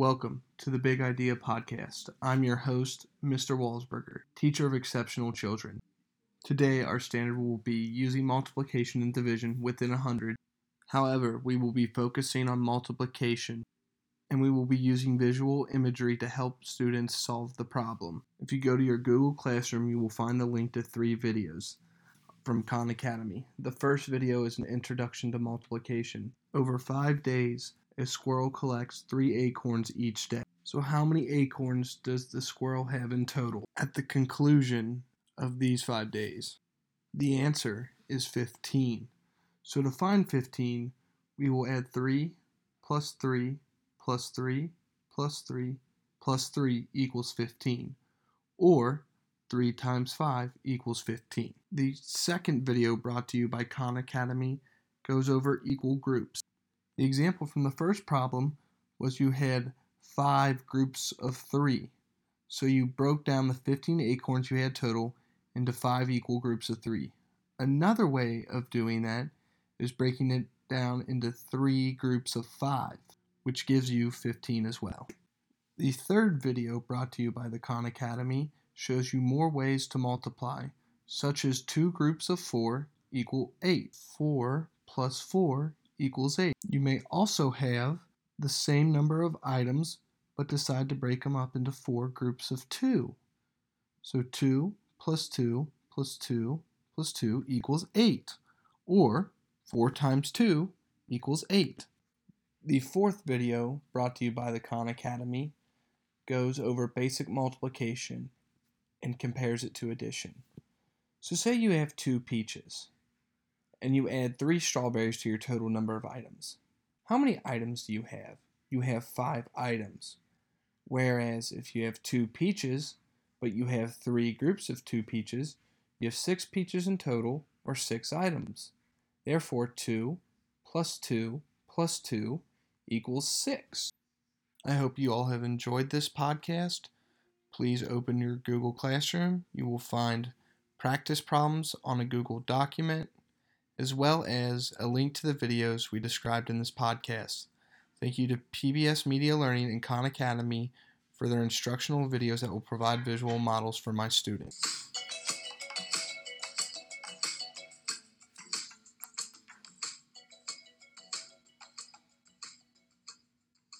Welcome to the Big Idea Podcast. I'm your host, Mr. Walsberger, teacher of exceptional children. Today, our standard will be using multiplication and division within 100. However, we will be focusing on multiplication and we will be using visual imagery to help students solve the problem. If you go to your Google Classroom, you will find the link to three videos from Khan Academy. The first video is an introduction to multiplication. Over five days, a squirrel collects three acorns each day. So, how many acorns does the squirrel have in total at the conclusion of these five days? The answer is 15. So, to find 15, we will add 3 plus 3 plus 3 plus 3 plus 3 equals 15. Or 3 times 5 equals 15. The second video brought to you by Khan Academy goes over equal groups. The example from the first problem was you had five groups of three. So you broke down the 15 acorns you had total into five equal groups of three. Another way of doing that is breaking it down into three groups of five, which gives you 15 as well. The third video brought to you by the Khan Academy shows you more ways to multiply, such as two groups of four equal eight. Four plus four equals 8. You may also have the same number of items but decide to break them up into four groups of 2. So 2 plus 2 plus 2 plus 2 equals 8. Or 4 times 2 equals 8. The fourth video, brought to you by the Khan Academy, goes over basic multiplication and compares it to addition. So say you have two peaches and you add three strawberries to your total number of items. How many items do you have? You have five items. Whereas if you have two peaches, but you have three groups of two peaches, you have six peaches in total, or six items. Therefore, 2 plus 2 plus 2 equals 6. I hope you all have enjoyed this podcast. Please open your Google Classroom. You will find practice problems on a Google document as well as a link to the videos we described in this podcast. Thank you to PBS Media Learning and Khan Academy for their instructional videos that will provide visual models for my students.